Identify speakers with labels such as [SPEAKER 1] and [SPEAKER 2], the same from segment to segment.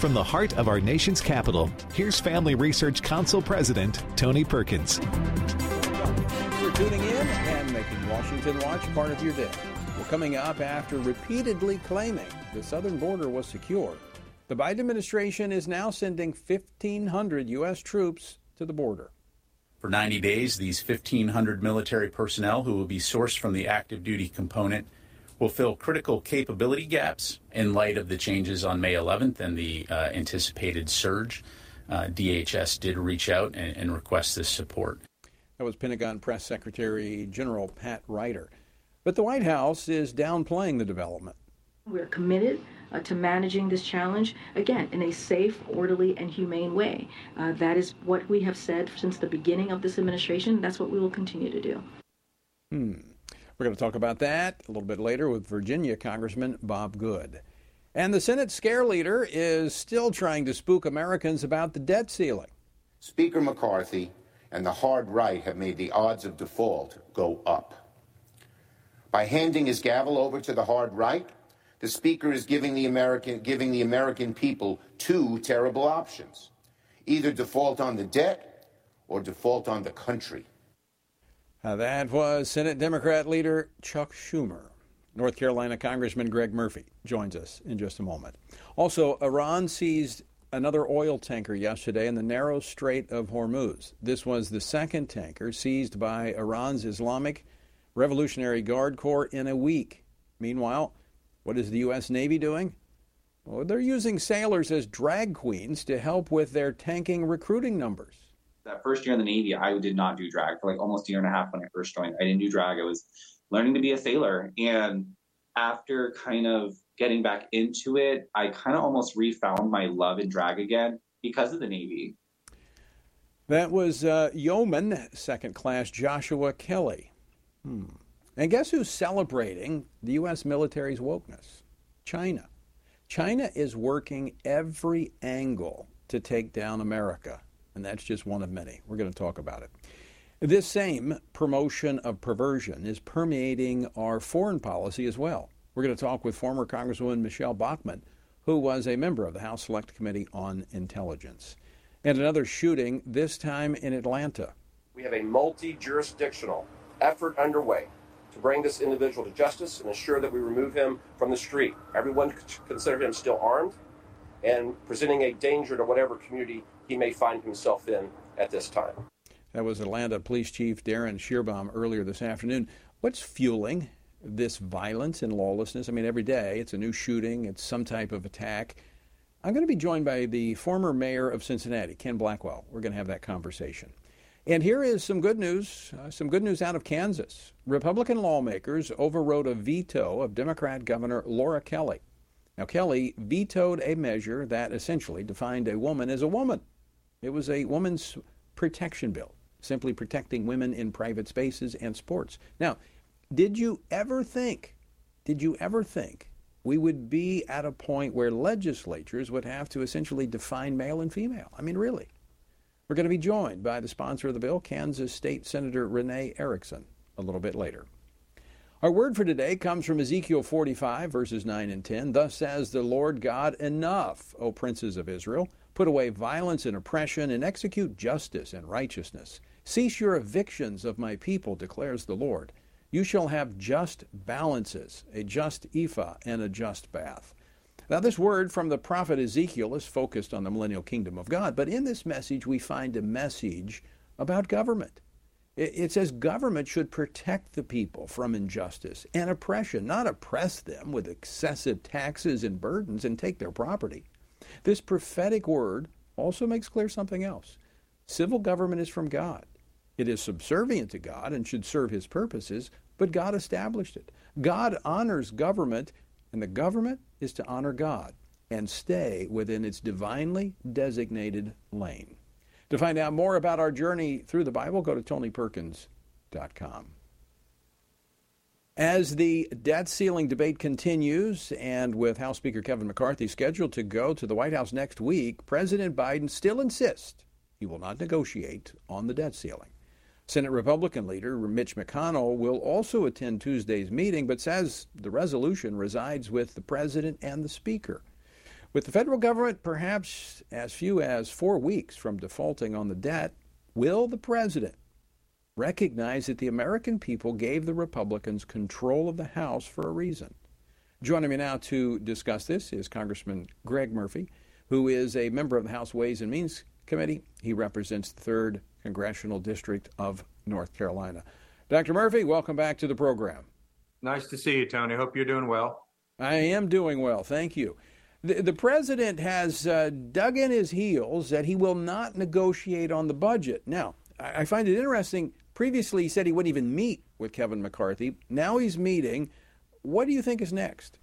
[SPEAKER 1] From the heart of our nation's capital, here's Family Research Council President Tony Perkins.
[SPEAKER 2] Thanks for tuning in and making Washington Watch part of your day. Well, coming up after repeatedly claiming the southern border was secure, the Biden administration is now sending 1,500 U.S. troops to the border.
[SPEAKER 3] For 90 days, these 1,500 military personnel who will be sourced from the active duty component will fill critical capability gaps in light of the changes on May 11th and the uh, anticipated surge. Uh, DHS did reach out and, and request this support.
[SPEAKER 2] That was Pentagon Press Secretary General Pat Ryder. But the White House is downplaying the development.
[SPEAKER 4] We're committed uh, to managing this challenge, again, in a safe, orderly, and humane way. Uh, that is what we have said since the beginning of this administration. That's what we will continue to do.
[SPEAKER 2] Hmm. We're going to talk about that a little bit later with Virginia Congressman Bob Good. And the Senate scare leader is still trying to spook Americans about the debt ceiling.
[SPEAKER 5] Speaker McCarthy and the hard right have made the odds of default go up. By handing his gavel over to the hard right, the Speaker is giving the American, giving the American people two terrible options either default on the debt or default on the country.
[SPEAKER 2] Uh, that was Senate Democrat leader Chuck Schumer. North Carolina Congressman Greg Murphy joins us in just a moment. Also, Iran seized another oil tanker yesterday in the narrow Strait of Hormuz. This was the second tanker seized by Iran's Islamic Revolutionary Guard Corps in a week. Meanwhile, what is the U.S. Navy doing? Well, they're using sailors as drag queens to help with their tanking recruiting numbers.
[SPEAKER 6] That first year in the Navy, I did not do drag for like almost a year and a half when I first joined. I didn't do drag. I was learning to be a sailor. And after kind of getting back into it, I kind of almost refound my love in drag again because of the Navy.
[SPEAKER 2] That was uh, Yeoman Second Class Joshua Kelly. Hmm. And guess who's celebrating the U.S. military's wokeness? China. China is working every angle to take down America, and that's just one of many. We're going to talk about it. This same promotion of perversion is permeating our foreign policy as well. We're going to talk with former Congresswoman Michele Bachmann, who was a member of the House Select Committee on Intelligence. And another shooting, this time in Atlanta.
[SPEAKER 7] We have a multi jurisdictional effort underway to bring this individual to justice and ensure that we remove him from the street. Everyone consider him still armed and presenting a danger to whatever community he may find himself in at this time.
[SPEAKER 2] That was Atlanta Police Chief Darin Schierbaum earlier this afternoon. What's fueling this violence and lawlessness? I mean, every day it's a new shooting, it's some type of attack. I'm going to be joined by the former mayor of Cincinnati, Ken Blackwell. We're going to have that conversation. And here is some good news, uh, some good news out of Kansas. Republican lawmakers overrode a veto of Democrat Governor Laura Kelly. Now, Kelly vetoed a measure that essentially defined a woman as a woman. It was a woman's protection bill, simply protecting women in private spaces and sports. Now, did you ever think, did you ever think we would be at a point where legislatures would have to essentially define male and female? I mean, really? We're going to be joined by the sponsor of the bill, Kansas State Senator Renee Erickson, a little bit later. Our word for today comes from Ezekiel 45, verses 9 and 10. Thus says the Lord God, Enough, O princes of Israel. Put away violence and oppression, and execute justice and righteousness. Cease your evictions of my people, declares the Lord. You shall have just balances, a just ephah and a just bath. Now, this word from the prophet Ezekiel is focused on the millennial kingdom of God, but in this message we find a message about government. It says government should protect the people from injustice and oppression, not oppress them with excessive taxes and burdens and take their property. This prophetic word also makes clear something else. Civil government is from God. It is subservient to God and should serve his purposes, but God established it. God honors government and the government is to honor God and stay within its divinely designated lane. To find out more about our journey through the Bible, go to tonyperkins.com. As the debt ceiling debate continues, and with House Speaker Kevin McCarthy scheduled to go to the White House next week, President Biden still insists he will not negotiate on the debt ceiling. Senate Republican leader Mitch McConnell will also attend Tuesday's meeting, but says the resolution resides with the president and the speaker. With the federal government perhaps as few as four weeks from defaulting on the debt, will the president recognize that the American people gave the Republicans control of the House for a reason? Joining me now to discuss this is Congressman Greg Murphy, who is a member of the House Ways and Means Committee. He represents the 3rd Congressional District of North Carolina. Dr. Murphy, welcome back to the program.
[SPEAKER 8] Nice to see you, Tony. Hope you're doing well.
[SPEAKER 2] I am doing well, thank you. The, the president has uh, dug in his heels that he will not negotiate on the budget. Now, I, I find it interesting. Previously, he said he wouldn't even meet with Kevin McCarthy. Now he's meeting. What do you think is next?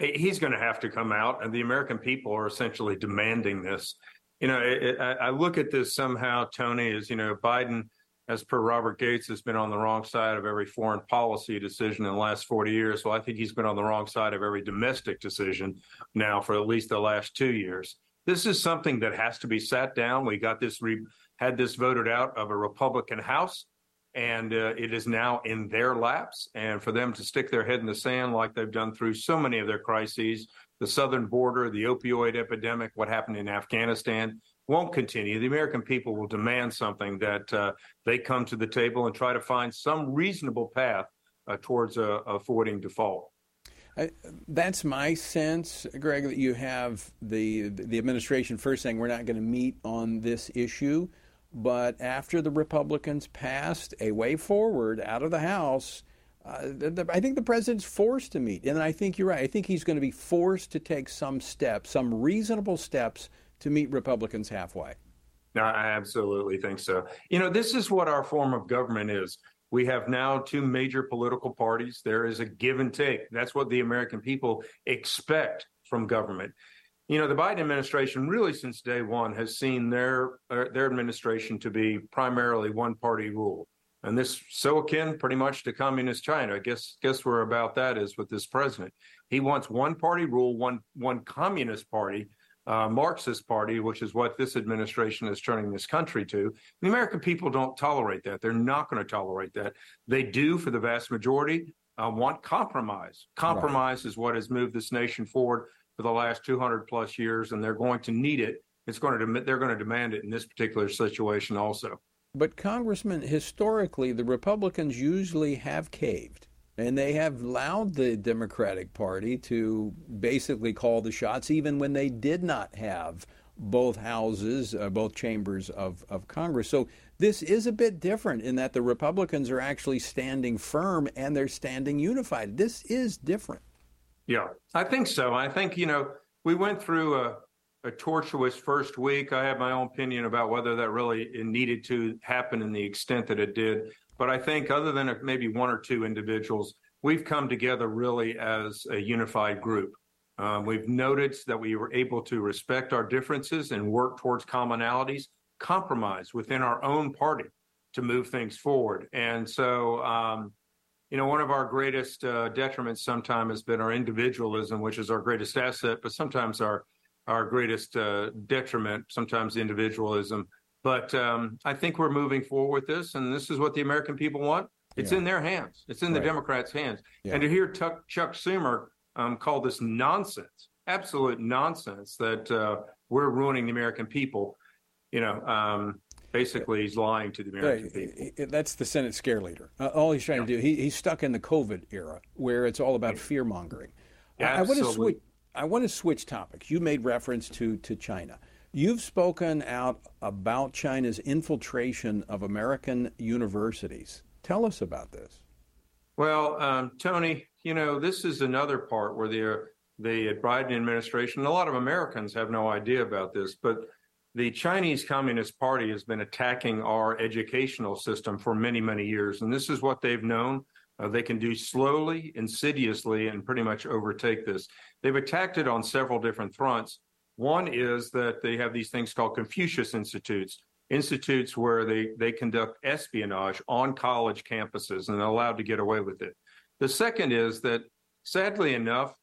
[SPEAKER 8] He's going to have to come out, and the American people are essentially demanding this. You know, it, I look at this somehow, Tony, as you know, Biden as per Robert Gates, has been on the wrong side of every foreign policy decision in the last 40 years. So I think he's been on the wrong side of every domestic decision now for at least the last two years. This is something that has to be sat down. We got this, re- had this voted out of a Republican House, and uh, it is now in their laps. And for them to stick their head in the sand like they've done through so many of their crises, the southern border, the opioid epidemic, what happened in Afghanistan, won't continue. The American people will demand something that uh, they come to the table and try to find some reasonable path uh, towards uh, avoiding default.
[SPEAKER 2] that's my sense, Greg, that you have the the administration first saying we're not going to meet on this issue, but after the Republicans passed a way forward out of the House, uh, the, the, I think the president's forced to meet, and I think you're right. I think he's going to be forced to take some steps, some reasonable steps to meet Republicans halfway.
[SPEAKER 8] No, I absolutely think so. You know, this is what our form of government is. We have now two major political parties. There is a give and take. That's what the American people expect from government. You know, the Biden administration really since day one has seen their uh, their administration to be primarily one party rule. And this so akin pretty much to communist China. I guess guess where about that is with this president. He wants one party rule, one one communist party uh, Marxist party, which is what this administration is turning this country to. The American people don't tolerate that. They're not going to tolerate that. They do, for the vast majority, uh, want compromise. Compromise right. is what has moved this nation forward for the last 200 plus years, and they're going to need it. It's going to they're going to demand it in this particular situation also.
[SPEAKER 2] But Congressman, historically, the Republicans usually have caved. And they have allowed the Democratic Party to basically call the shots, even when they did not have both houses, uh, both chambers of, of Congress. So this is a bit different in that the Republicans are actually standing firm and they're standing unified. This is different.
[SPEAKER 8] Yeah, I think so. I think, you know, we went through a, a tortuous first week. I have my own opinion about whether that really needed to happen in the extent that it did. But I think, other than maybe one or two individuals, we've come together really as a unified group. Um, we've noted that we were able to respect our differences and work towards commonalities, compromise within our own party to move things forward. And so, um, you know, one of our greatest uh, detriments sometimes has been our individualism, which is our greatest asset, but sometimes our our greatest uh, detriment, sometimes individualism. But um, I think we're moving forward with this, and this is what the American people want. It's yeah. in their hands. It's in right. the Democrats' hands. Yeah. And to hear Chuck, Chuck Schumer um, call this nonsense, absolute nonsense, that uh, we're ruining the American people, you know, um, basically he's lying to the American right. people.
[SPEAKER 2] That's the Senate scare leader. Uh, all he's trying yeah. to do, he, he's stuck in the COVID era where it's all about fear mongering. I, I want to switch. I want to switch topics. You made reference to to China. You've spoken out about China's infiltration of American universities. Tell us about this.
[SPEAKER 8] Well, um, Tony, you know, this is another part where the, the Biden administration, a lot of Americans have no idea about this, but the Chinese Communist Party has been attacking our educational system for many, many years. And this is what they've known. Uh, they can do slowly, insidiously, and pretty much overtake this. They've attacked it on several different fronts. One is that they have these things called Confucius Institutes, institutes where they, they conduct espionage on college campuses and they're allowed to get away with it. The second is that, sadly enough,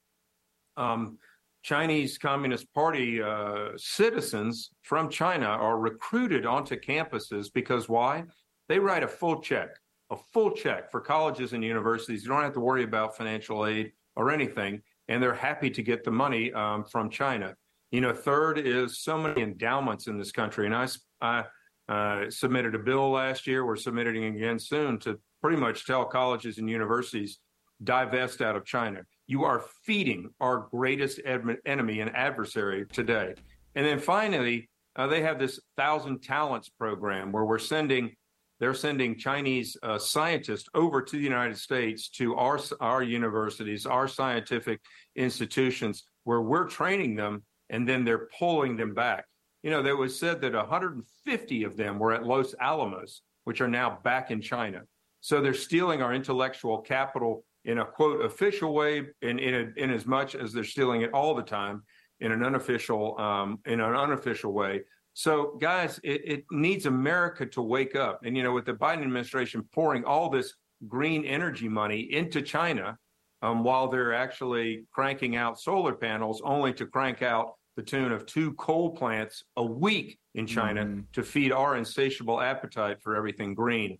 [SPEAKER 8] um, Chinese Communist Party uh, citizens from China are recruited onto campuses because why? They write a full check, a full check for colleges and universities. You don't have to worry about financial aid or anything and they're happy to get the money um, from China. You know, third is so many endowments in this country, and I, I uh, submitted a bill last year. We're submitting again soon to pretty much tell colleges and universities divest out of China. You are feeding our greatest enemy and adversary today. And then finally, uh, they have this Thousand Talents program where we're sending they're sending Chinese uh, scientists over to the United States to our our universities, our scientific institutions, where we're training them, and then they're pulling them back. You know, there was said that 150 of them were at Los Alamos, which are now back in China. So they're stealing our intellectual capital in a quote official way, in in, a, in as much as they're stealing it all the time in an unofficial um, in an unofficial way. So, guys, it, it, needs America to wake up. And you know, with the Biden administration pouring all this green energy money into China, um, while they're actually cranking out solar panels, only to crank out the tune of two coal plants a week in China mm-hmm. to feed our insatiable appetite for everything green.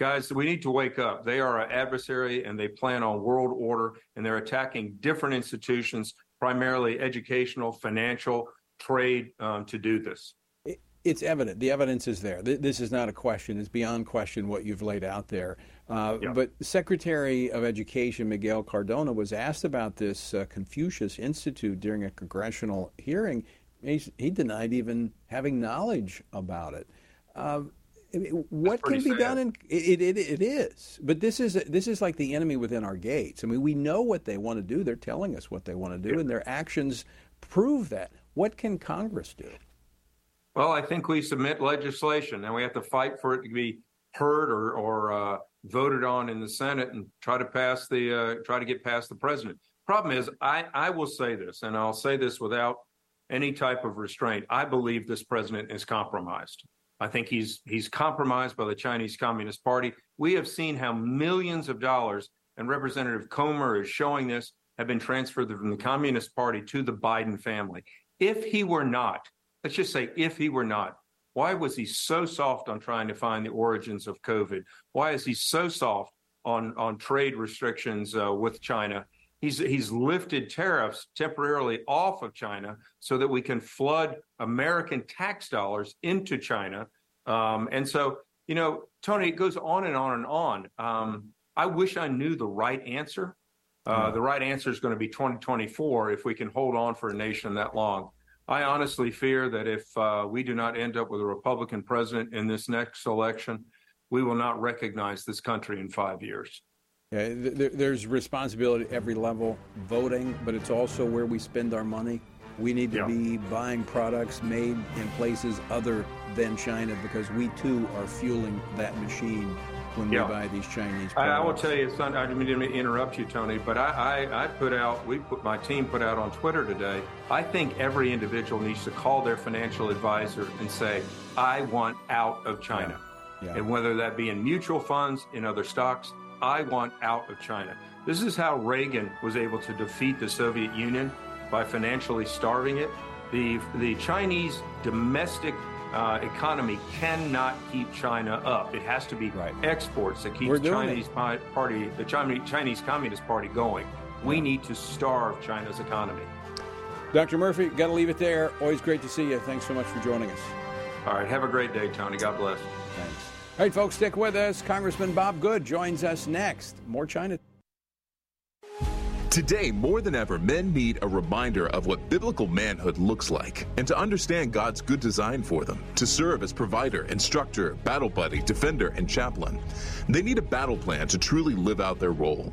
[SPEAKER 8] Guys, we need to wake up. They are our adversary and they plan on world order and they're attacking different institutions primarily educational, financial, trade um, to do this.
[SPEAKER 2] It's evident. The evidence is there. This is not a question. It's beyond question what you've laid out there. Uh, yeah. But Secretary of Education Miguel Cardona was asked about this uh, Confucius Institute during a congressional hearing. He, he denied even having knowledge about it. Uh, what can be sad. done in it, it, it is. But this is this is like the enemy within our gates. I mean we know what they want to do. They're telling us what they want to do yeah. and their actions prove that. What can congress do?
[SPEAKER 8] Well i think we submit legislation and we have to fight for it to be heard or, or uh, voted on in the senate and try to pass the uh, try to get past the president. Problem is i i will say this and i'll say this without any type of restraint. I believe this president is compromised I think he's he's compromised by the Chinese Communist Party. We have seen how millions of dollars, and Representative Comer is showing this, have been transferred from the Communist Party to the Biden family. If he were not, let's just say if he were not, why was he so soft on trying to find the origins of COVID? Why is he so soft on on trade restrictions uh, with China? He's, he's lifted tariffs temporarily off of China so that we can flood American tax dollars into China. Um, and so, you know, Tony, it goes on and on and on. Um, I wish I knew the right answer. Uh, the right answer is going to be 2024 if we can hold on for a nation that long. I honestly fear that if uh, we do not end up with a Republican president in this next election, we will not recognize this country in five years.
[SPEAKER 2] Yeah, there, there's responsibility at every level, voting, but it's also where we spend our money. We need to yeah. be buying products made in places other than China because we too are fueling that machine when yeah. we buy these Chinese products. I,
[SPEAKER 8] I will tell you, son, I didn't mean to interrupt you, Tony, but I, I, I, put out, we put my team put out on Twitter today. I think every individual needs to call their financial advisor and say, I want out of China. Yeah. And whether that be in mutual funds, in other stocks, I want out of China. This is how Reagan was able to defeat the Soviet Union by financially starving it. The, the Chinese domestic uh, economy cannot keep China up. It has to be right. exports that keep the Chinese it. party, the Chinese Communist Party going. We need to starve China's economy.
[SPEAKER 2] Dr. Murphy, got to leave it there. Always great to see you. Thanks so much for joining us.
[SPEAKER 8] All right. Have a great day, Tony. God bless.
[SPEAKER 2] Thanks. All right, folks, stick with us. Congressman Bob Good joins us next. More China.
[SPEAKER 9] Today, more than ever, men need a reminder of what biblical manhood looks like and to understand God's good design for them, to serve as provider, instructor, battle buddy, defender, and chaplain. They need a battle plan to truly live out their role.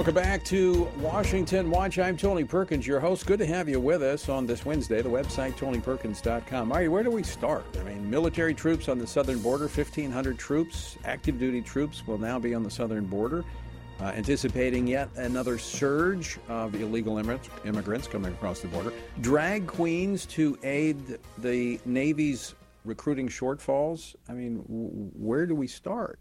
[SPEAKER 2] Welcome back to Washington Watch. I'm Tony Perkins, your host. Good to have you with us on this Wednesday. The website, tonyperkins.com. Marty, where do we start? I mean, military troops on the southern border, 1,500 troops, active duty troops will now be on the southern border, uh, anticipating yet another surge of illegal immigrants, immigrants coming across the border. Drag queens to aid the Navy's recruiting shortfalls. I mean, where do we start?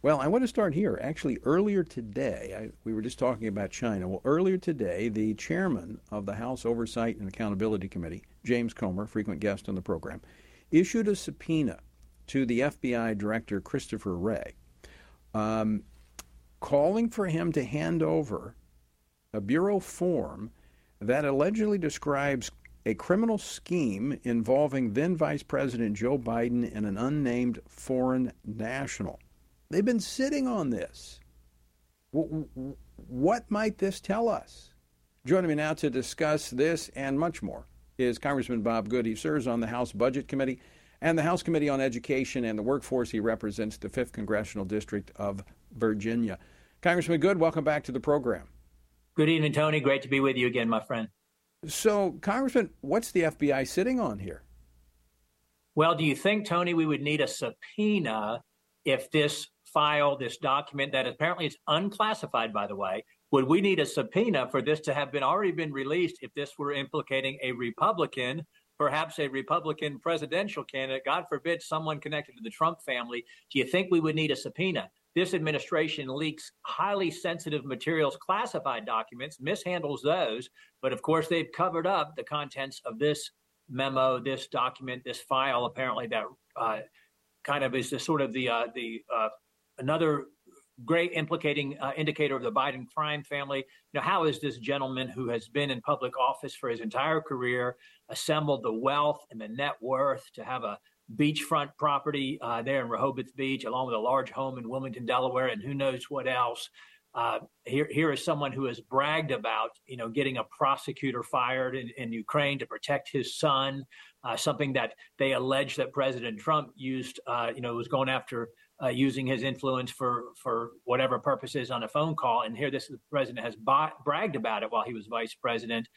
[SPEAKER 2] Well, I want to start here. Actually, earlier today, I, we were just talking about China. Well, earlier today, the chairman of the House Oversight and Accountability Committee, James Comer, frequent guest on the program, issued a subpoena to the FBI director, Christopher Wray, um, calling for him to hand over a Bureau form that allegedly describes a criminal scheme involving then Vice President Joe Biden and an unnamed foreign national. They've been sitting on this. What might this tell us? Joining me now to discuss this and much more is Congressman Bob Good. He serves on the House Budget Committee and the House Committee on Education and the Workforce. He represents the 5th Congressional District of Virginia. Congressman Good, welcome back to the program.
[SPEAKER 10] Good evening, Tony. Great to be with you again, my friend.
[SPEAKER 2] So, Congressman, what's the FBI sitting on here?
[SPEAKER 10] Well, do you think, Tony, we would need a subpoena if this file, this document that apparently is unclassified, by the way, would we need a subpoena for this to have been already been released if this were implicating a Republican, perhaps a Republican presidential candidate? God forbid someone connected to the Trump family. Do you think we would need a subpoena? This administration leaks highly sensitive materials, classified documents, mishandles those, but of course they've covered up the contents of this memo, this document, this file, apparently that uh, kind of is the sort of the uh, the uh, another great implicating uh, indicator of the Biden crime family. You know, how is this gentleman who has been in public office for his entire career assembled the wealth and the net worth to have a beachfront property uh, there in Rehoboth Beach, along with a large home in Wilmington, Delaware, and who knows what else? Uh, here, here is someone who has bragged about, you know, getting a prosecutor fired in, in Ukraine to protect his son, uh, something that they allege that President Trump used, uh, you know, was going after uh, using his influence for for whatever purposes on a phone call. And here, this president has ba- bragged about it while he was vice president.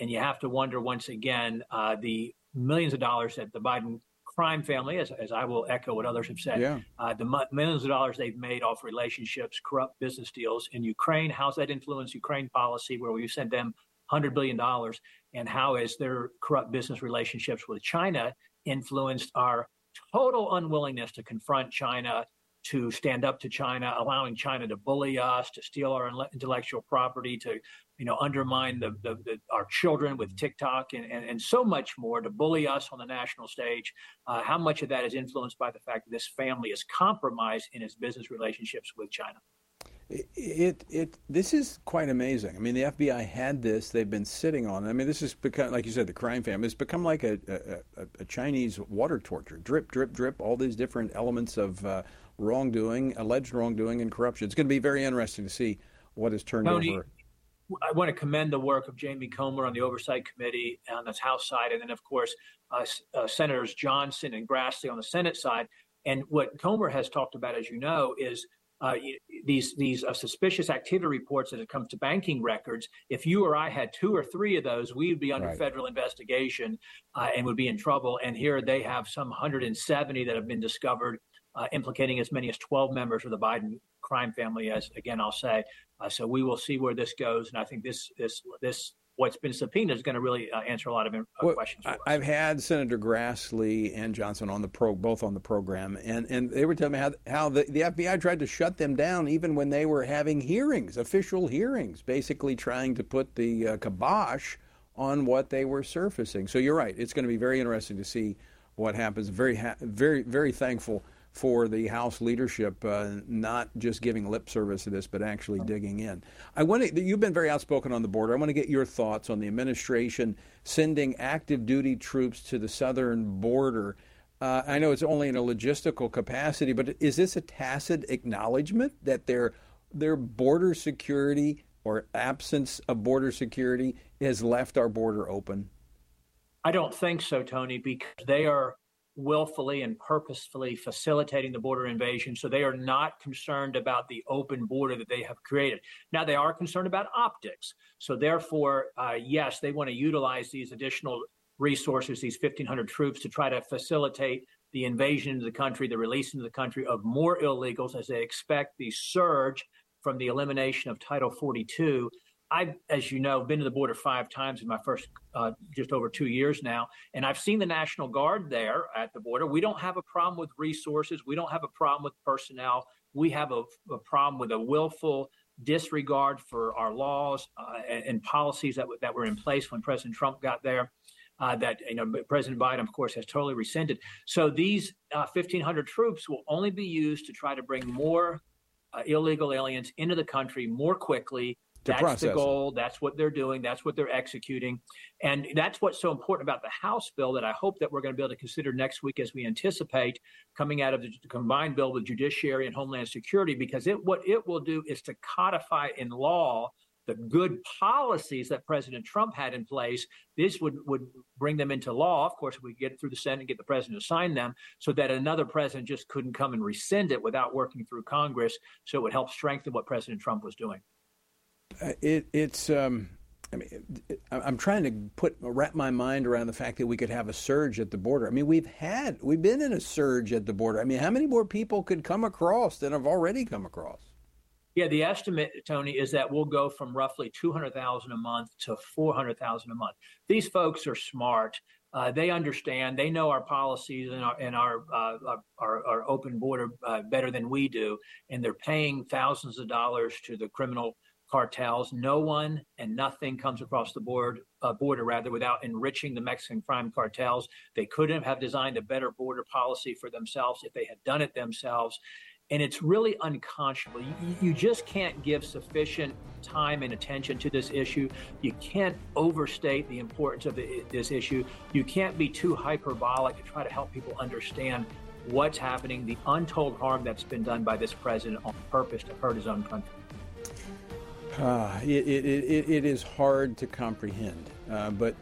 [SPEAKER 10] And you have to wonder once again uh, the millions of dollars that the Biden crime family, as, as I will echo what others have said,
[SPEAKER 2] yeah.
[SPEAKER 10] uh, the m- millions of dollars they've made off relationships, corrupt business deals in Ukraine. How's that influence Ukraine policy, where we sent them $100 billion? And how has their corrupt business relationships with China influenced our total unwillingness to confront China, to stand up to China, allowing China to bully us, to steal our intellectual property, to you know undermine the, the, the our children with TikTok, and, and, and so much more, to bully us on the national stage. Uh, how much of that is influenced by the fact that this family is compromised in its business relationships with China?
[SPEAKER 2] It, it this is quite amazing. I mean, the FBI had this; they've been sitting on it. I mean, this has become, like you said, the crime family. It's become like a, a, a Chinese water torture: drip, drip, drip. All these different elements of uh, wrongdoing, alleged wrongdoing, and corruption. It's going to be very interesting to see what is turned
[SPEAKER 10] Tony,
[SPEAKER 2] over.
[SPEAKER 10] I want to commend the work of Jamie Comer on the Oversight Committee on the House side, and then, of course, uh, uh, Senators Johnson and Grassley on the Senate side. And what Comer has talked about, as you know, is uh, these these uh, suspicious activity reports as it comes to banking records. If you or I had two or three of those, we would be under right. federal investigation uh, and would be in trouble. And here they have some 170 that have been discovered, uh, implicating as many as 12 members of the Biden crime family. As again, I'll say. Uh, so we will see where this goes, and I think this this this what's been subpoenaed is going to really uh, answer a lot of uh, well, questions.
[SPEAKER 2] I've had Senator Grassley and Johnson on the pro, both on the program, and, and they were telling me how, how the, the FBI tried to shut them down even when they were having hearings, official hearings, basically trying to put the uh, kibosh on what they were surfacing. So you're right; it's going to be very interesting to see what happens. Very, ha- very, very thankful for the House leadership uh, not just giving lip service to this, but actually digging in. I want to, you've been very outspoken on the border. I want to get your thoughts on the administration sending active duty troops to the southern border. Uh, I know it's only in a logistical capacity, but is this a tacit acknowledgement that their their border security or absence of border security has left our border open?
[SPEAKER 10] I don't think so, Tony, because they are willfully and purposefully facilitating the border invasion. So they are not concerned about the open border that they have created. Now, they are concerned about optics. So, therefore, uh, yes, they want to utilize these additional resources, these 1,500 troops, to try to facilitate the invasion into the country, the release into the country of more illegals as they expect the surge from the elimination of Title 42 I've, as you know, been to the border five times in my first uh, just over two years now, and I've seen the National Guard there at the border. We don't have a problem with resources. We don't have a problem with personnel. We have a, a problem with a willful disregard for our laws uh, and, and, policies that, w- that were in place when President Trump got there. Uh, that you know, President Biden, of course, has totally rescinded. So these 1,500 uh, troops will only be used to try to bring more uh, illegal aliens into the country more quickly that's the goal. That's what they're doing. That's what they're executing. And that's what's so important about the House bill that I hope that we're going to be able to consider next week as we anticipate coming out of the combined bill with Judiciary and Homeland Security, because it what it will do is to codify in law the good policies that President Trump had in place. This would, would bring them into law. Of course, we get it through the Senate and get the president to sign them so that another president just couldn't come and rescind it without working through Congress. So it would help strengthen what President Trump was doing.
[SPEAKER 2] Uh, it, it's. Um, I mean, I'm trying to put wrap my mind around the fact that we could have a surge at the border. I mean, we've had we've been in a surge at the border. I mean, how many more people could come across than have already come across?
[SPEAKER 10] Yeah, the estimate, Tony, is that we'll go from roughly 200,000 a month to 400,000 a month. These folks are smart. Uh, they understand. They know our policies and our and our uh, our, our, open border uh, better than we do, and they're paying thousands of dollars to the criminal cartels. No one and nothing comes across the board, uh, border rather without enriching the Mexican crime cartels. They couldn't have designed a better border policy for themselves if they had done it themselves. And it's really unconscionable. You, you just can't give sufficient time and attention to this issue. You can't overstate the importance of the, this issue. You can't be too hyperbolic to try to help people understand what's happening, the untold harm that's been done by this president on purpose to hurt his own country.
[SPEAKER 2] Uh, it, it, it, it is hard to comprehend, uh, but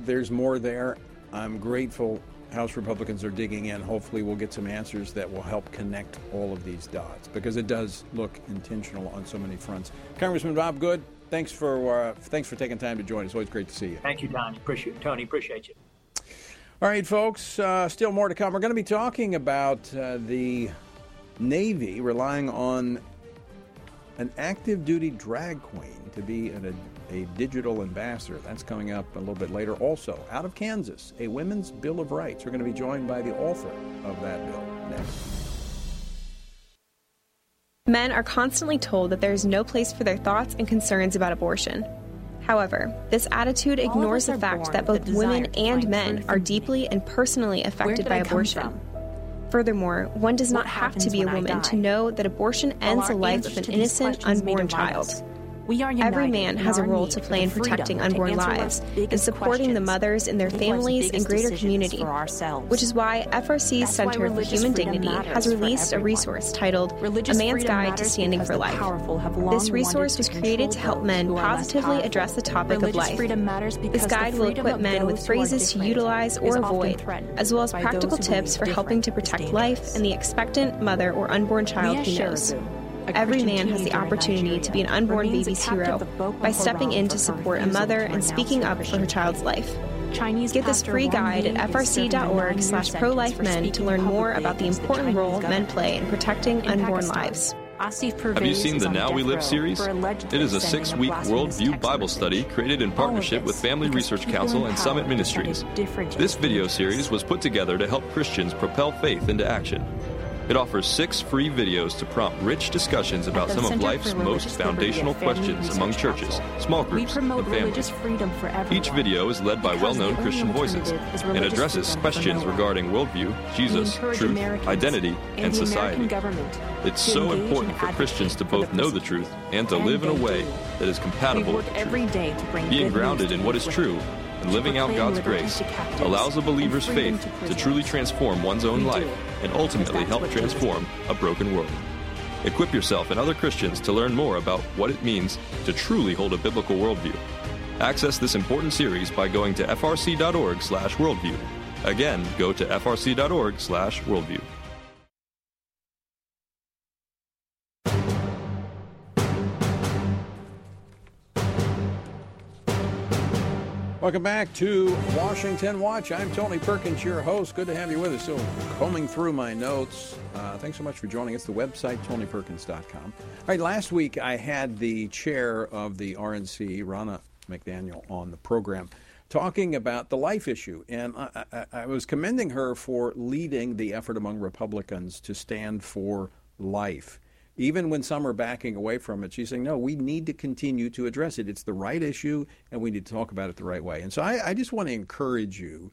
[SPEAKER 2] there's more there. I'm grateful House Republicans are digging in. Hopefully, we'll get some answers that will help connect all of these dots because it does look intentional on so many fronts. Congressman Bob Good, thanks for uh, thanks for taking time to join us. Always great to see you.
[SPEAKER 10] Thank you, Tony. Appreciate Tony. Appreciate you.
[SPEAKER 2] All right, folks. Uh, still more to come. We're going to be talking about uh, the Navy relying on an active duty drag queen to be an, a, a digital ambassador. That's coming up a little bit later. Also, out of Kansas, a Women's Bill of Rights. We're going to be joined by the author of that bill next.
[SPEAKER 11] Men are constantly told that there is no place for their thoughts and concerns about abortion. However, this attitude ignores the fact that both women and men are deeply and personally affected by abortion. Furthermore, one does not have to be a woman to know that abortion ends the life of an innocent unborn child. Every man has a role to play in protecting unborn lives and supporting the mothers and their families and greater community, which is why FRC's Center for Human Dignity has released a resource titled A Man's Guide to Standing for Life. This resource was created to help men positively address the topic of life. This guide will equip men with phrases to utilize or avoid, as well as practical tips for helping to protect life and the expectant mother or unborn child who knows. Every man has the opportunity to be an unborn baby's hero by stepping in to support a mother and speaking up for her child's life. Chinese Get this free guide at frc.org slash pro-life-men to learn more about the important role men play in protecting unborn lives.
[SPEAKER 12] Have you seen the Now We Live series? It is a six week worldview Bible study created in partnership with Family Research Council and Summit Ministries. This video series was put together to help Christians propel faith into action. It offers six free videos to prompt rich discussions about some of life's most foundational questions among churches, small groups, and families. Each video is led by well known Christian voices and addresses questions regarding worldview, Jesus, truth, identity, and society. It's so important for Christians to both know the truth and to live in a way that is compatible with the truth. Being grounded in what is true and living out God's grace allows a believer's faith to truly transform one's own life and ultimately help transform a broken world. Equip yourself and other Christians to learn more about what it means to truly hold a biblical worldview. Access this important series by going to frc.org/worldview. Again, go to frc.org/worldview.
[SPEAKER 2] Welcome back to Washington Watch. I'm Tony Perkins, your host. Good to have you with us. So, combing through my notes. Uh, thanks so much for joining us. The website, tonyperkins.com. All right, last week I had the chair of the RNC, Ronna McDaniel, on the program talking about the life issue. And I, I, I was commending her for leading the effort among Republicans to stand for life even when some are backing away from it, she's saying, no, we need to continue to address it. It's the right issue, and we need to talk about it the right way. And so I, I just want to encourage you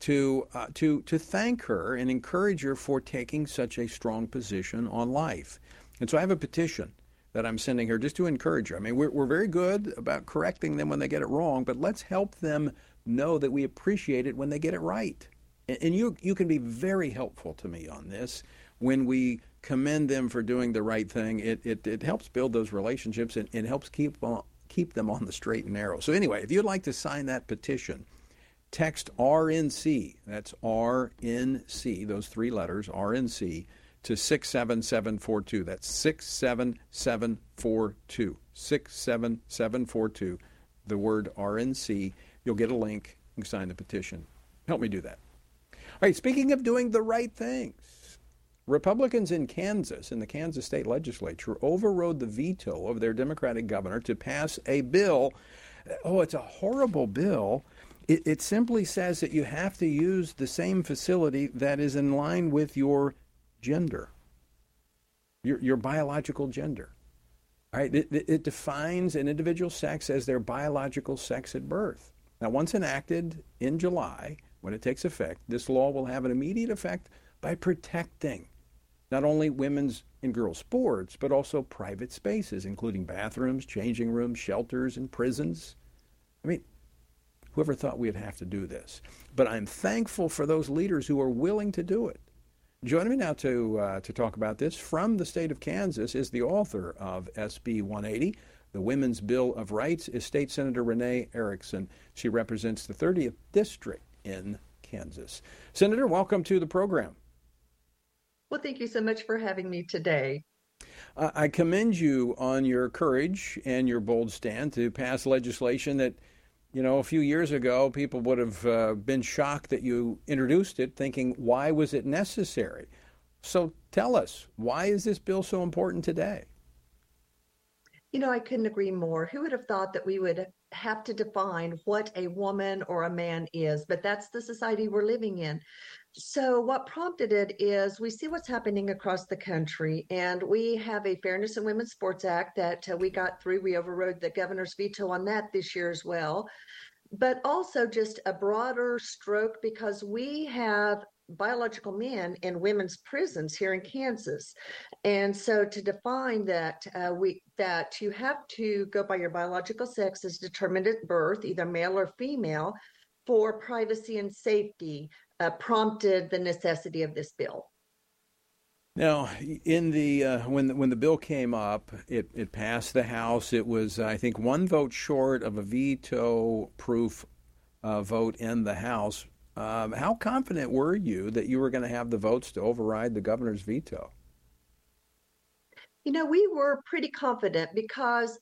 [SPEAKER 2] to, uh, to, to thank her and encourage her for taking such a strong position on life. And so I have a petition that I'm sending her just to encourage her. I mean, we're, we're very good about correcting them when they get it wrong, but let's help them know that we appreciate it when they get it right. And, and you, you can be very helpful to me on this when we commend them for doing the right thing. It, it, it helps build those relationships and it helps keep, on, keep them on the straight and narrow. So, anyway, if you'd like to sign that petition, text RNC, that's RNC, those three letters, RNC, to 67742. That's 67742. 67742, the word RNC. You'll get a link. Can sign the petition. Help me do that. All right, speaking of doing the right things, Republicans in Kansas, in the Kansas state legislature, overrode the veto of their Democratic governor to pass a bill. Oh, it's a horrible bill. It, it, simply says that you have to use the same facility that is in line with your gender, your, your biological gender. All right, it, it defines an individual sex as their biological sex at birth. Now, once enacted in July, when it takes effect, this law will have an immediate effect by protecting not only women's and girls' sports, but also private spaces, including bathrooms, changing rooms, shelters, and prisons. I mean, whoever thought we'd have to do this? But I'm thankful for those leaders who are willing to do it. Joining me now to, uh, to talk about this from the state of Kansas is the author of SB 180, the Women's Bill of Rights, is State Senator Renee Erickson. She represents the 30th District in Kansas. Senator, welcome to the program.
[SPEAKER 13] Well, thank you so much for having me today.
[SPEAKER 2] I commend you on your courage and your bold stand to pass legislation that, you know, a few years ago people would have uh, been shocked that you introduced it, thinking, why was it necessary? So tell us, why is this bill so important today?
[SPEAKER 13] You know, I couldn't agree more. Who would have thought that we would have to define what a woman or a man is? But that's the society we're living in. So, what prompted it is we see what's happening across the country, and we have a Fairness in Women's Sports Act that uh, we got through. We overrode the governor's veto on that this year as well. But also, just a broader stroke because we have biological men in women's prisons here in Kansas. And so to define that uh, we that you have to go by your biological sex as determined at birth, either male or female, for privacy and safety, uh, prompted the necessity of this bill.
[SPEAKER 2] Now, in the uh, when the, when the bill came up, it, it passed the House. It was, I think, one vote short of a veto-proof uh, vote in the House. Um, how confident were you that you were going to have the votes to override the governor's veto?
[SPEAKER 13] You know, we were pretty confident because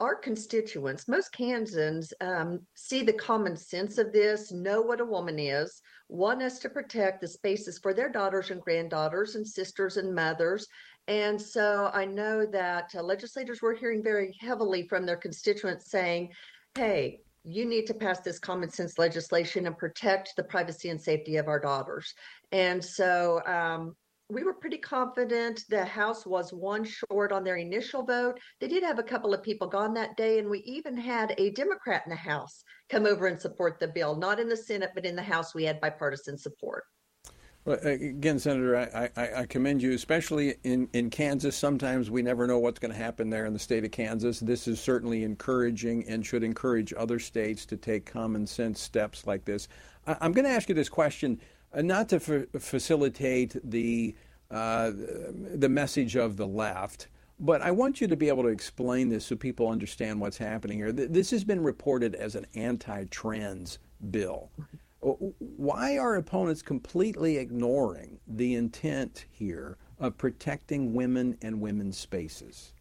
[SPEAKER 13] our constituents, most Kansans, um, see the common sense of this, know what a woman is, want us to protect the spaces for their daughters and granddaughters and sisters and mothers. And so I know that uh, legislators were hearing very heavily from their constituents saying, hey, you need to pass this common sense legislation and protect the privacy and safety of our daughters. And so um, we were pretty confident the House was one short on their initial vote. They did have a couple of people gone that day, and we even had a Democrat in the House come over and support the bill. Not in the Senate, but in the House, we had bipartisan support.
[SPEAKER 2] Well, again, Senator, I, I, I, commend you, especially in, in Kansas. Sometimes we never know what's going to happen there in the state of Kansas. This is certainly encouraging and should encourage other states to take common sense steps like this. I, am going to ask you this question uh, not to facilitate the uh, the message of the left, but I want you to be able to explain this so people understand what's happening here. This has been reported as an anti-trans bill. Why are opponents completely ignoring the intent here of protecting women and women's spaces?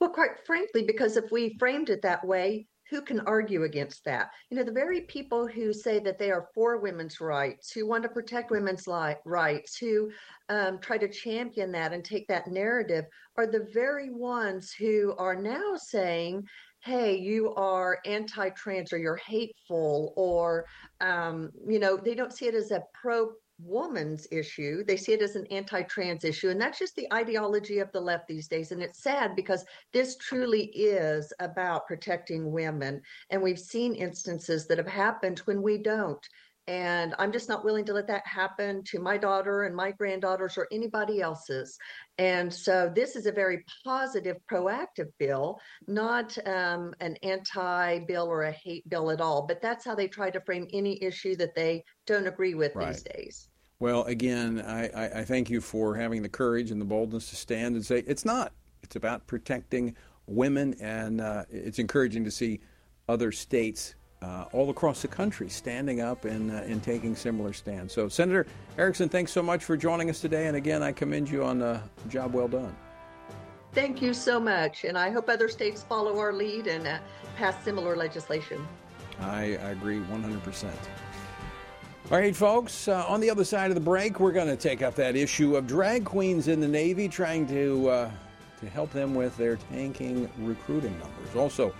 [SPEAKER 13] Well, quite frankly, because if we framed it that way, who can argue against that? You know, the very people who say that they are for women's rights, who want to protect women's li- rights, who um, try to champion that and take that narrative, are the very ones who are now saying, hey, you are anti trans or you're hateful, or, um, you know, they don't see it as a pro woman's issue. They see it as an anti trans issue. And that's just the ideology of the left these days. And it's sad because this truly is about protecting women. And we've seen instances that have happened when we don't. And I'm just not willing to let that happen to my daughter and my granddaughters or anybody else's. And so this is a very positive, proactive bill, not um, an anti bill or a hate bill at all. But that's how they try to frame any issue that they don't agree with right. these days.
[SPEAKER 2] Well, again, I, I, I thank you for having the courage and the boldness to stand and say it's not. It's about protecting women, and uh, it's encouraging to see other states uh, all across the country standing up and, uh, and taking similar stands. So, Senator Erickson, thanks so much for joining us today. And again, I commend you on the job well done.
[SPEAKER 13] Thank you so much. And I hope other states follow our lead and uh, pass similar legislation.
[SPEAKER 2] I, I agree 100%. All right, folks, uh, on the other side of the break, we're going to take up that issue of drag queens in the Navy, trying to, uh, to help them with their tanking recruiting numbers. Also,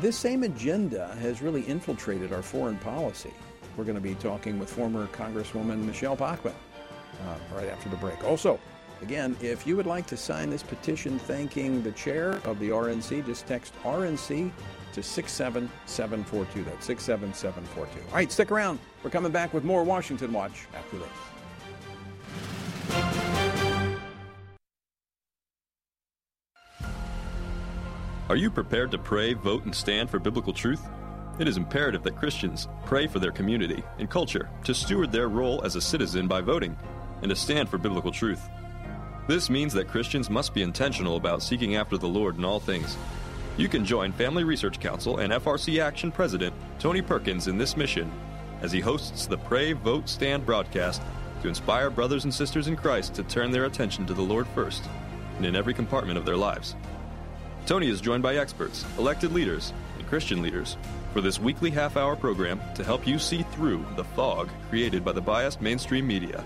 [SPEAKER 2] this same agenda has really infiltrated our foreign policy. We're going to be talking with former Congresswoman Michele Bachmann uh, right after the break. Also, again, if you would like to sign this petition thanking the chair of the RNC, just text RNC to 67742. That's 67742. All right, stick around. We're coming back with more Washington Watch after this.
[SPEAKER 12] Are you prepared to pray, vote, and stand for biblical truth? It is imperative that Christians pray for their community and culture to steward their role as a citizen by voting and to stand for biblical truth. This means that Christians must be intentional about seeking after the Lord in all things. You can join Family Research Council and FRC Action President Tony Perkins in this mission as he hosts the Pray, Vote, Stand broadcast to inspire brothers and sisters in Christ to turn their attention to the Lord first and in every compartment of their lives. Tony is joined by experts, elected leaders, and Christian leaders for this weekly half hour program to help you see through the fog created by the biased mainstream media.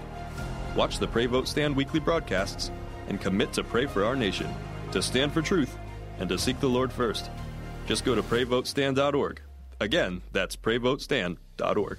[SPEAKER 12] Watch the Pray Vote Stand weekly broadcasts and commit to pray for our nation to stand for truth, and to seek the Lord first. Just go to PrayVoteStand.org. Again, that's PrayVoteStand.org.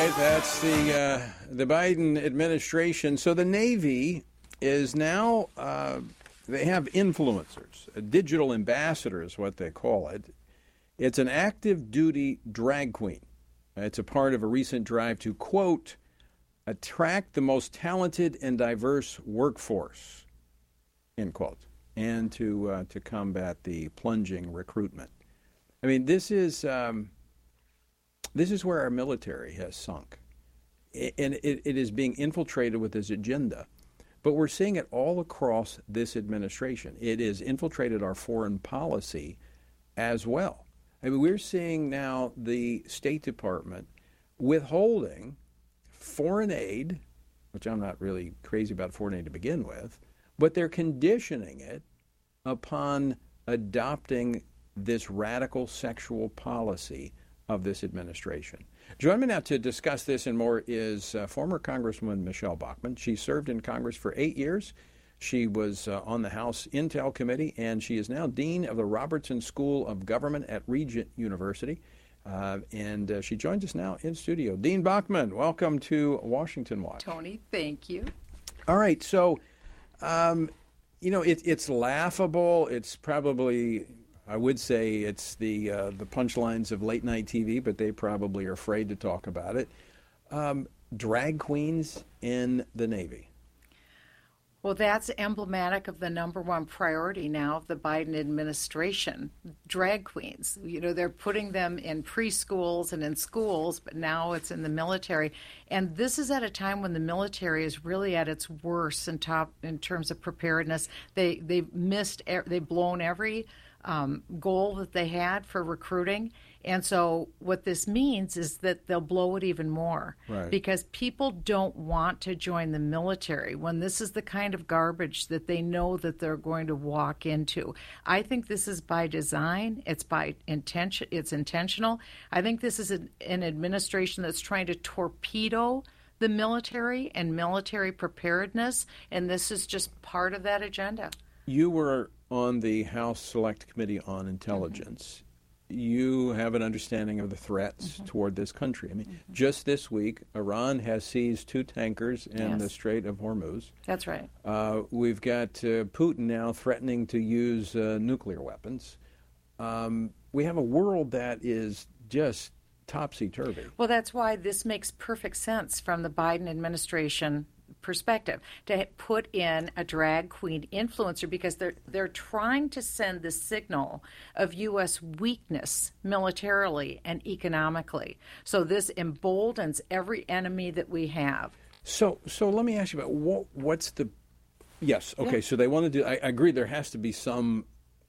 [SPEAKER 2] right. That's the uh, the Biden administration. So the Navy is now uh, they have influencers, a digital ambassador is what they call it. It's an active duty drag queen. It's a part of a recent drive to quote attract the most talented and diverse workforce end quote and to uh, to combat the plunging recruitment. I mean, this is. Um, this is where our military has sunk. And it, it is being infiltrated with this agenda. But we're seeing it all across this administration. It has infiltrated our foreign policy as well. I mean, we're seeing now the State Department withholding foreign aid, which I'm not really crazy about foreign aid to begin with, but they're conditioning it upon adopting this radical sexual policy of this administration. Join me now to discuss this and more is uh, former Congresswoman Michele Bachmann. She served in Congress for eight years. She was uh, on the House Intel Committee, and she is now Dean of the Robertson School of Government at Regent University. Uh, and uh, she joins us now in studio. Dean Bachmann, welcome to Washington Watch.
[SPEAKER 14] Tony, thank you.
[SPEAKER 2] All right, so, um, you know, it, it's laughable. It's probably I would say it's the uh, the punchlines of late night TV, but they probably are afraid to talk about it. Um, drag queens in the Navy.
[SPEAKER 14] Well, that's emblematic of the number one priority now of the Biden administration drag queens. You know, they're putting them in preschools and in schools, but now it's in the military. And this is at a time when the military is really at its worst in, top, in terms of preparedness. They, they've missed, they've blown every um, goal that they had for recruiting. And so, what this means is that they'll blow it even more
[SPEAKER 2] right.
[SPEAKER 14] because people don't want to join the military when this is the kind of garbage that they know that they're going to walk into. I think this is by design. It's by intention. It's intentional. I think this is an, an administration that's trying to torpedo the military and military preparedness, and this is just part of that agenda.
[SPEAKER 2] You were on the House Select Committee on Intelligence. you have an understanding of the threats mm-hmm. toward this country. I mean, mm-hmm. just this week, Iran has seized two tankers in yes. the Strait of Hormuz.
[SPEAKER 14] That's right.
[SPEAKER 2] Uh, we've got uh, Putin now threatening to use uh, nuclear weapons. Um, we have a world that is just topsy turvy.
[SPEAKER 14] Well, that's why this makes perfect sense from the Biden administration perspective to put in a drag queen influencer because they're they're trying to send the signal of U.S. weakness militarily and economically. So this emboldens every enemy that we have.
[SPEAKER 2] So so let me ask you about what what's the yes okay yeah. so they want to do I, I agree there has to be some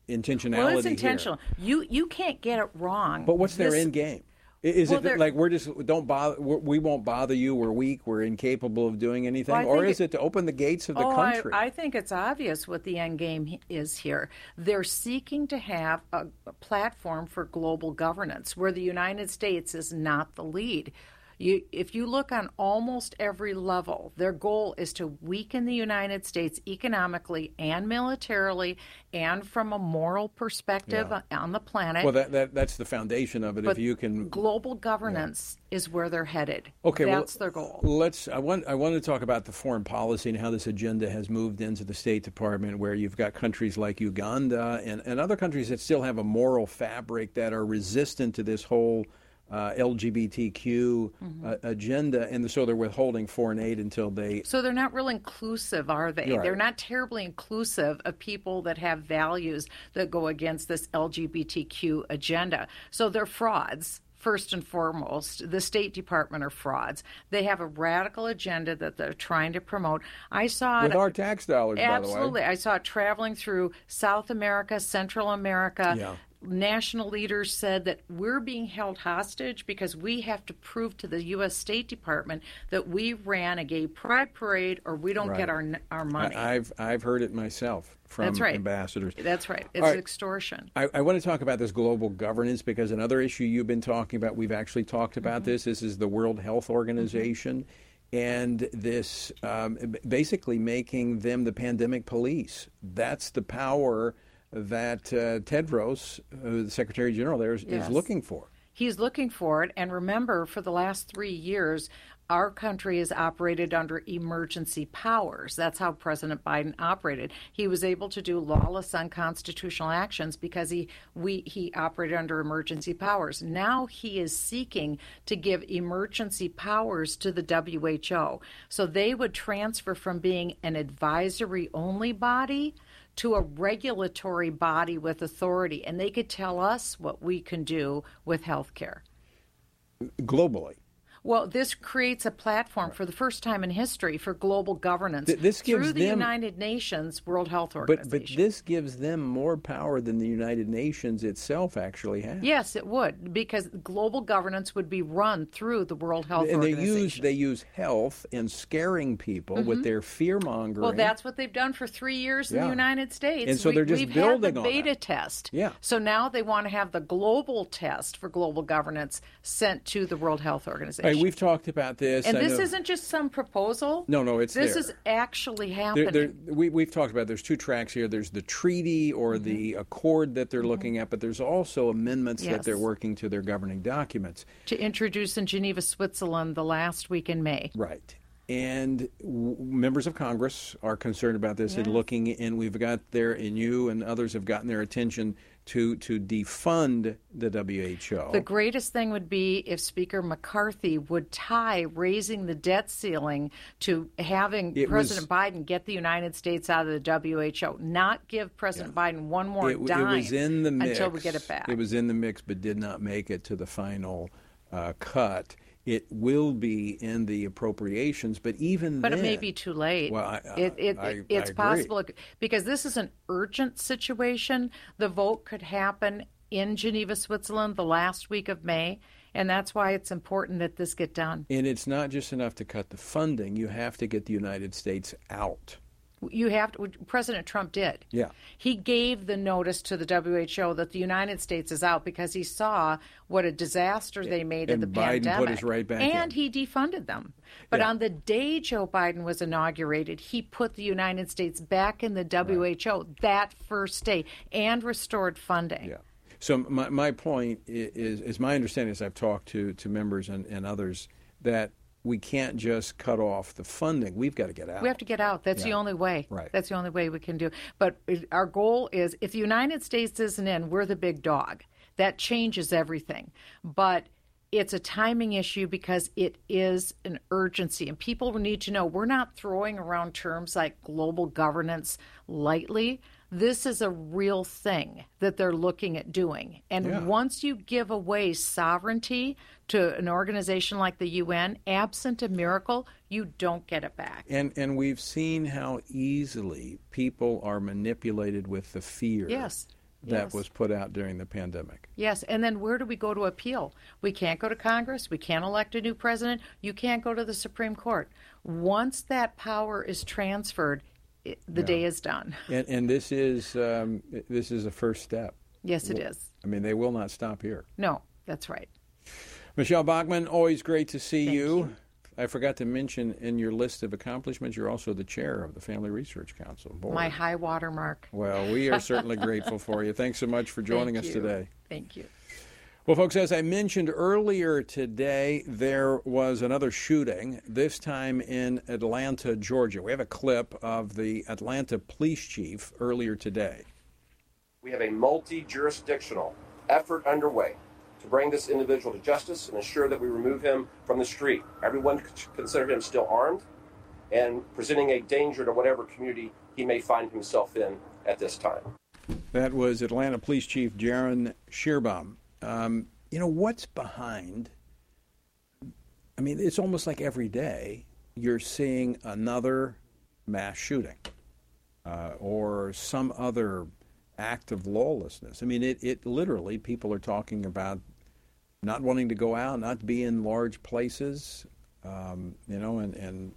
[SPEAKER 2] intentionality.
[SPEAKER 14] Well, it's intentional. Here. You you can't get it wrong.
[SPEAKER 2] But what's this, their end game? Is well, it like we're just don't bother? we won't bother you. We're weak. We're incapable of doing anything, well, or is it, it, to open the gates of the
[SPEAKER 14] oh,
[SPEAKER 2] country?
[SPEAKER 14] I, I, think it's obvious what the end game is here. They're seeking to have a, a platform for global governance where the United States is not the lead. You, if you look on almost every level, their goal is to weaken the United States economically and militarily and from a moral perspective yeah. on the planet.
[SPEAKER 2] Well, that, that that's the foundation of it.
[SPEAKER 14] But
[SPEAKER 2] if you can,
[SPEAKER 14] global governance yeah. is where they're headed.
[SPEAKER 2] Okay,
[SPEAKER 14] that's
[SPEAKER 2] well,
[SPEAKER 14] their goal.
[SPEAKER 2] Let's. I want. I want to talk about the foreign policy and how this agenda has moved into the State Department, where you've got countries like Uganda and, and other countries that still have a moral fabric that are resistant to this whole uh, LGBTQ mm-hmm. uh, agenda, and so they're withholding foreign aid until they.
[SPEAKER 14] So they're not real inclusive, are they? Right. They're not terribly inclusive of people that have values that go against this LGBTQ agenda. So they're frauds first and foremost. The State Department are frauds. They have a radical agenda that they're trying to promote. I saw
[SPEAKER 2] with
[SPEAKER 14] it,
[SPEAKER 2] our tax dollars.
[SPEAKER 14] Absolutely, I saw it traveling through South America, Central America.
[SPEAKER 2] Yeah
[SPEAKER 14] national leaders said that we're being held hostage because we have to prove to the U.S. State Department that we ran a gay pride parade or we don't
[SPEAKER 2] right.
[SPEAKER 14] get our our money.
[SPEAKER 2] I, have I've heard it myself from
[SPEAKER 14] That's right.
[SPEAKER 2] ambassadors.
[SPEAKER 14] That's right. It's right. extortion.
[SPEAKER 2] I, I, want to talk about this global governance because another issue you've been talking about, we've actually talked about mm-hmm. this. This is the World Health Organization. Mm-hmm and this um, basically making them the pandemic police. That's the power that uh, Tedros, uh, the Secretary General there, is, yes. is looking for.
[SPEAKER 14] He's looking for it. And remember, for the last three years, our country has operated under emergency powers. That's how President Biden operated. He was able to do lawless, unconstitutional actions because he we he operated under emergency powers. Now he is seeking to give emergency powers to the WHO, so they would transfer from being an advisory only body to a regulatory body with authority, and they could tell us what we can do with health care.
[SPEAKER 2] Globally.
[SPEAKER 14] Well, this creates a platform for the first time in history for global governance Th- this gives through the them, United Nations World Health Organization.
[SPEAKER 2] But, but this gives them more power than the United Nations itself actually has.
[SPEAKER 14] Yes, it would, because global governance would be run through the World Health
[SPEAKER 2] and
[SPEAKER 14] Organization.
[SPEAKER 2] And they use they use health and scaring people mm-hmm. with their fear mongering.
[SPEAKER 14] Well, that's what they've done for three years
[SPEAKER 2] yeah.
[SPEAKER 14] in the United States.
[SPEAKER 2] And so
[SPEAKER 14] we,
[SPEAKER 2] they're just
[SPEAKER 14] we've
[SPEAKER 2] building
[SPEAKER 14] had the beta
[SPEAKER 2] that.
[SPEAKER 14] test.
[SPEAKER 2] Yeah.
[SPEAKER 14] So now they want to have the global test for global governance sent to the World Health Organization.
[SPEAKER 2] Hey, we've talked about this.
[SPEAKER 14] And I this know. isn't just some proposal.
[SPEAKER 2] No, no, it's
[SPEAKER 14] this
[SPEAKER 2] there.
[SPEAKER 14] is actually happening. There,
[SPEAKER 2] there, we, we've talked about. There's two tracks here. There's the treaty or mm-hmm. the accord that they're mm-hmm. looking at, but there's also amendments yes. that they're working to their governing documents
[SPEAKER 14] to introduce in Geneva, Switzerland, the last week in May.
[SPEAKER 2] Right and w- members of Congress are concerned about this yes. and looking, and we've got their, and you and others have gotten their attention to to defund the WHO.
[SPEAKER 14] The greatest thing would be if Speaker McCarthy would tie raising the debt ceiling to having it President was, Biden get the United States out of the WHO, not give President yeah. Biden one more
[SPEAKER 2] it,
[SPEAKER 14] dime
[SPEAKER 2] it was in the mix,
[SPEAKER 14] until we get it back.
[SPEAKER 2] It was in the mix, but did not make it to the final uh, cut it will be in the appropriations, but even
[SPEAKER 14] but
[SPEAKER 2] then,
[SPEAKER 14] it may be too late.
[SPEAKER 2] Well, I,
[SPEAKER 14] it, it,
[SPEAKER 2] I,
[SPEAKER 14] it's
[SPEAKER 2] I
[SPEAKER 14] possible because this is an urgent situation. The vote could happen in Geneva, Switzerland, the last week of May. And that's why it's important that this get done.
[SPEAKER 2] And it's not just enough to cut the funding, you have to get the United States out.
[SPEAKER 14] You have to, President Trump did.
[SPEAKER 2] Yeah.
[SPEAKER 14] He gave the notice to the WHO that the United States is out because he saw what a disaster they made
[SPEAKER 2] and
[SPEAKER 14] in the
[SPEAKER 2] Biden
[SPEAKER 14] pandemic.
[SPEAKER 2] Put us right back
[SPEAKER 14] and
[SPEAKER 2] in.
[SPEAKER 14] he defunded them. But
[SPEAKER 2] yeah.
[SPEAKER 14] on the day Joe Biden was inaugurated, he put the United States back in the WHO right. that first day and restored funding.
[SPEAKER 2] Yeah. So my, my point is, is my understanding as I've talked to, to members and, and others that we can't just cut off the funding. We've got to get out.
[SPEAKER 14] We have to get out. That's
[SPEAKER 2] Yeah.
[SPEAKER 14] the only way.
[SPEAKER 2] Right.
[SPEAKER 14] That's the only way we can do. But our goal is if the United States isn't in, we're the big dog. That changes everything. But it's a timing issue because it is an urgency. And people need to know we're not throwing around terms like global governance lightly. This is a real thing that they're looking at doing. And
[SPEAKER 2] Yeah.
[SPEAKER 14] once you give away sovereignty to an organization like the UN, absent a miracle, you don't get it back.
[SPEAKER 2] And and we've seen how easily people are manipulated with the fear
[SPEAKER 14] Yes.
[SPEAKER 2] that
[SPEAKER 14] Yes.
[SPEAKER 2] was put out during the pandemic.
[SPEAKER 14] Yes, and then where do we go to appeal? We can't go to Congress. We can't elect a new president. You can't go to the Supreme Court. Once that power is transferred, it, the
[SPEAKER 2] Yeah.
[SPEAKER 14] day is done.
[SPEAKER 2] And and this is um, this is a first step.
[SPEAKER 14] Yes, it is.
[SPEAKER 2] I mean, they will not stop here.
[SPEAKER 14] No, that's right.
[SPEAKER 2] Michele Bachmann, always great to see you. you. I forgot to mention in your list of accomplishments, you're also the chair of the Family Research Council board.
[SPEAKER 14] My high watermark.
[SPEAKER 2] Well, we are certainly grateful for you. Thanks so much for joining
[SPEAKER 14] Thank
[SPEAKER 2] us
[SPEAKER 14] you.
[SPEAKER 2] today.
[SPEAKER 14] Thank you.
[SPEAKER 2] Well, folks, as I mentioned earlier today, there was another shooting, this time in Atlanta, Georgia. We have a clip of the Atlanta police chief earlier today.
[SPEAKER 7] We have a multi jurisdictional effort underway to bring this individual to justice and ensure that we remove him from the street. Everyone should consider him still armed and presenting a danger to whatever community he may find himself in at this time.
[SPEAKER 2] That was Atlanta Police Chief Darin Schierbaum. Um, you know, what's behind? I mean, it's almost like every day you're seeing another mass shooting uh, or some other act of lawlessness. I mean, it, it literally, people are talking about not wanting to go out, not be in large places, um, you know, and, and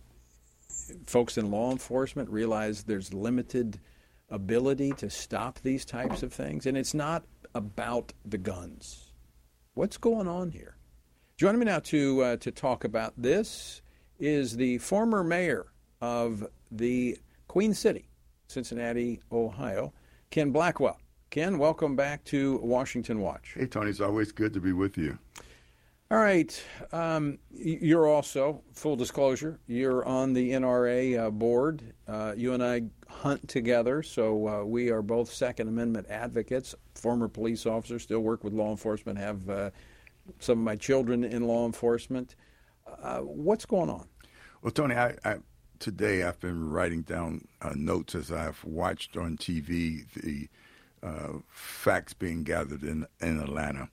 [SPEAKER 2] folks in law enforcement realize there's limited ability to stop these types of things. And it's not about the guns. What's going on here? Joining me now to, uh, to talk about this is the former mayor of the Queen City, Cincinnati, Ohio, Ken Blackwell. Ken, welcome back to Washington Watch.
[SPEAKER 15] Hey, Tony, it's always good to be with you.
[SPEAKER 2] All right. Um, you're also, full disclosure, you're on the NRA uh, board. Uh, you and I hunt together, so uh, we are both Second Amendment advocates, former police officers, still work with law enforcement, have uh, some of my children in law enforcement. Uh, what's going on?
[SPEAKER 15] Well, Tony, I, I today I've been writing down uh, notes as I've watched on TV the facts being gathered in in Atlanta.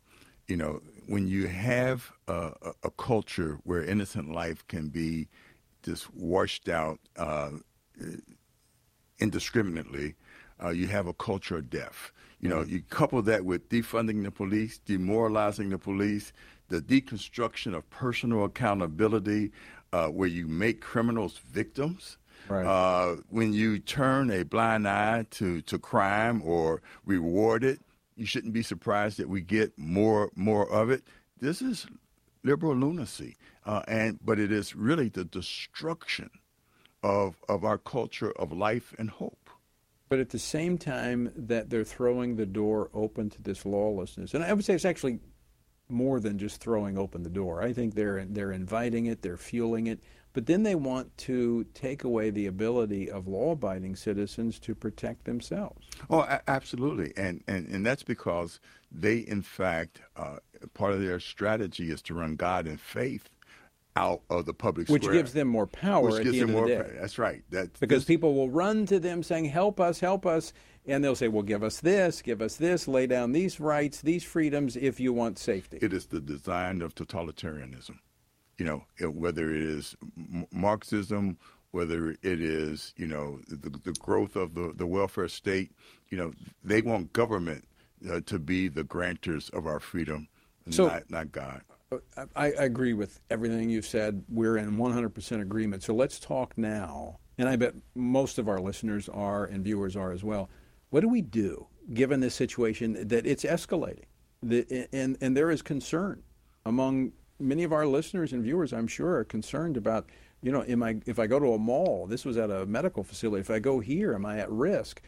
[SPEAKER 15] You know, when you have a, a, a culture where innocent life can be just washed out uh, indiscriminately, uh, you have a culture of death. You know, you couple that with defunding the police, demoralizing the police, the deconstruction of personal accountability, uh, where you make criminals victims.
[SPEAKER 2] Right.
[SPEAKER 15] Uh, when you turn a blind eye to, to crime or reward it, you shouldn't be surprised that we get more more of it. This is liberal lunacy, uh, and but it is really the destruction of of our culture of life and hope.
[SPEAKER 2] But at the same time that they're throwing the door open to this lawlessness, and I would say it's actually more than just throwing open the door. I think they're they're inviting it, they're fueling it, but then they want to take away the ability of law-abiding citizens to protect themselves.
[SPEAKER 15] Oh, a- absolutely, and, and and that's because they, in fact, uh, part of their strategy is to run God and faith out of the public
[SPEAKER 2] Which
[SPEAKER 15] square.
[SPEAKER 2] gives them more power
[SPEAKER 15] Which gives
[SPEAKER 2] the end
[SPEAKER 15] them
[SPEAKER 2] the
[SPEAKER 15] more pa- That's right. That
[SPEAKER 2] Because people will run to them saying, "Help us, help us," and they'll say, "Well, give us this, give us this, lay down these rights, these freedoms, if you want safety."
[SPEAKER 15] it is the design of totalitarianism. You know, whether it is Marxism, whether it is you know the, the growth of the, the welfare state. You know, they want government uh, to be the grantors of our freedom,
[SPEAKER 2] So-
[SPEAKER 15] not not God.
[SPEAKER 2] I, I agree with everything you've said. We're in 100% agreement. So let's talk now, and I bet most of our listeners are and viewers are as well. What do we do given this situation that it's escalating? The, and, and there is concern among many of our listeners and viewers, I'm sure, are concerned about, you know, am I, if I go to a mall, this was at a medical facility, if I go here, am I at risk?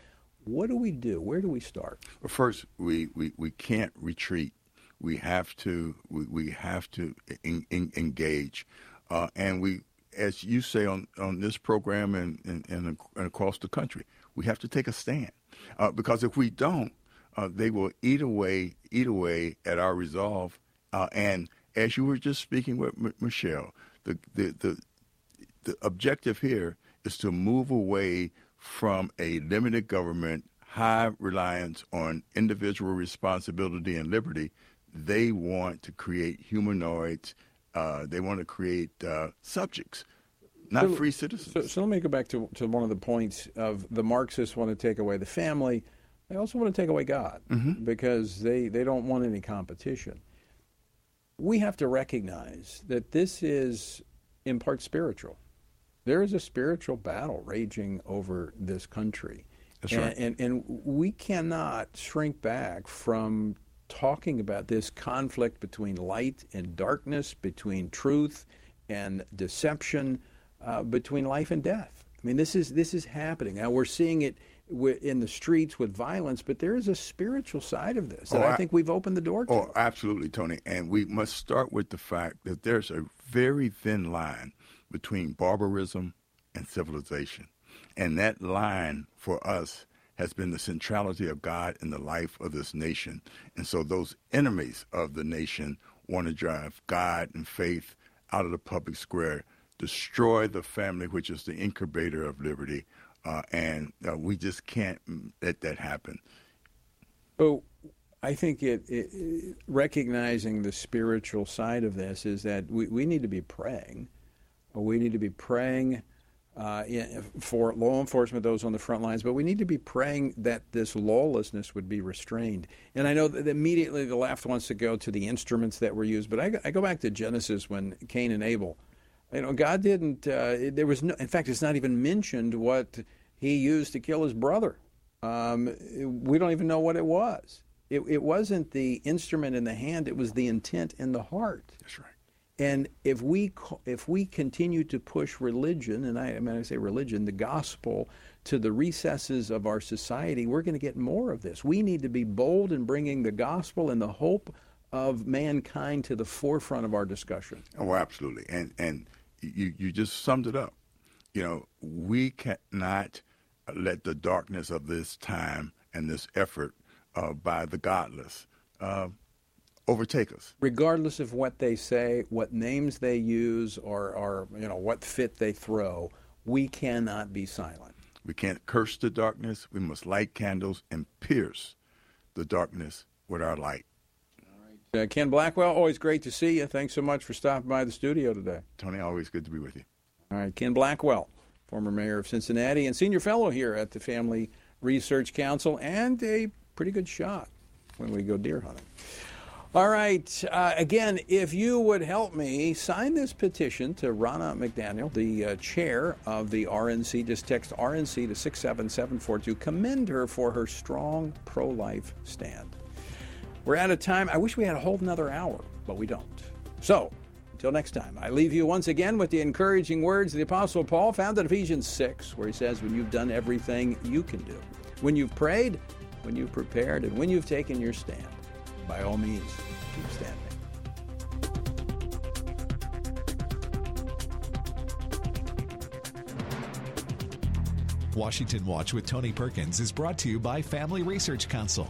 [SPEAKER 2] What do we do? Where do we start?
[SPEAKER 15] Well, first, we, we, we can't retreat. We have to we, we have to in, in, engage, uh, and we, as you say on, on this program and, and, and, across the country, we have to take a stand uh, because if we don't, uh, they will eat away eat away at our resolve. Uh, and as you were just speaking with M- Michele, the, the the the objective here is to move away from a limited government, high reliance on individual responsibility and liberty. They want to create humanoids. Uh, they want to create uh, subjects, not so, free citizens.
[SPEAKER 2] So, so, let me go back to, to one of the points of the Marxists want to take away the family. They also want to take away God mm-hmm. because they, they don't want any competition. We have to recognize that this is in part spiritual there is a spiritual battle raging over this country.
[SPEAKER 15] That's
[SPEAKER 2] and,
[SPEAKER 15] right.
[SPEAKER 2] And, and we cannot shrink back from talking about this conflict between light and darkness, between truth and deception, uh, between life and death. I mean, this is this is happening now. We're seeing it in the streets with violence, but there is a spiritual side of this, oh, I, I think we've opened the door to.
[SPEAKER 15] Oh, absolutely, Tony. And we must start with the fact that there's a very thin line between barbarism and civilization. And that line for us has been the centrality of God in the life of this nation. And so those enemies of the nation want to drive God and faith out of the public square, destroy the family, which is the incubator of liberty. Uh, and uh, we just can't let that happen.
[SPEAKER 2] Oh, I think it, it, recognizing the spiritual side of this is that we, we need to be praying we need to be praying uh, for law enforcement, those on the front lines, but we need to be praying that this lawlessness would be restrained. And I know that immediately the left wants to go to the instruments that were used, but I go back to Genesis when Cain and Abel. You know, God didn't. Uh, there was no. In fact, it's not even mentioned what he used to kill his brother. Um, we don't even know what it was. It, it wasn't the instrument in the hand; it was the intent in the heart.
[SPEAKER 15] That's right.
[SPEAKER 2] And if we if we continue to push religion, and I, I mean I say religion, the gospel to the recesses of our society, we're going to get more of this. We need to be bold in bringing the gospel and the hope of mankind to the forefront of our discussion.
[SPEAKER 15] Oh, absolutely. And and you you just summed it up. You know, we cannot let the darkness of this time and this effort uh, by the godless uh, overtake us.
[SPEAKER 2] Regardless of what they say, what names they use, or, or you know what fit they throw, we cannot be silent.
[SPEAKER 15] We can't curse the darkness. We must light candles and pierce the darkness with our light.
[SPEAKER 2] Uh, Ken Blackwell, always great to see you. Thanks so much for stopping by the studio today.
[SPEAKER 15] Tony, always good to be with you.
[SPEAKER 2] All right, Ken Blackwell, former mayor of Cincinnati and senior fellow here at the Family Research Council, and a pretty good shot when we go deer hunting. All right. Uh, again, if you would help me sign this petition to Ronna McDaniel, the uh, chair of the RNC, just text RNC to 67742. Commend her for her strong pro life stand. We're out of time. I wish we had a whole another hour, but we don't. So, until next time, I leave you once again with the encouraging words of the Apostle Paul found in Ephesians 6, where he says, When you've done everything you can do, when you've prayed, when you've prepared, and when you've taken your stand by all means, keep standing.
[SPEAKER 1] Washington Watch with Tony Perkins is brought to you by Family Research Council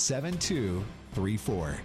[SPEAKER 1] 7234.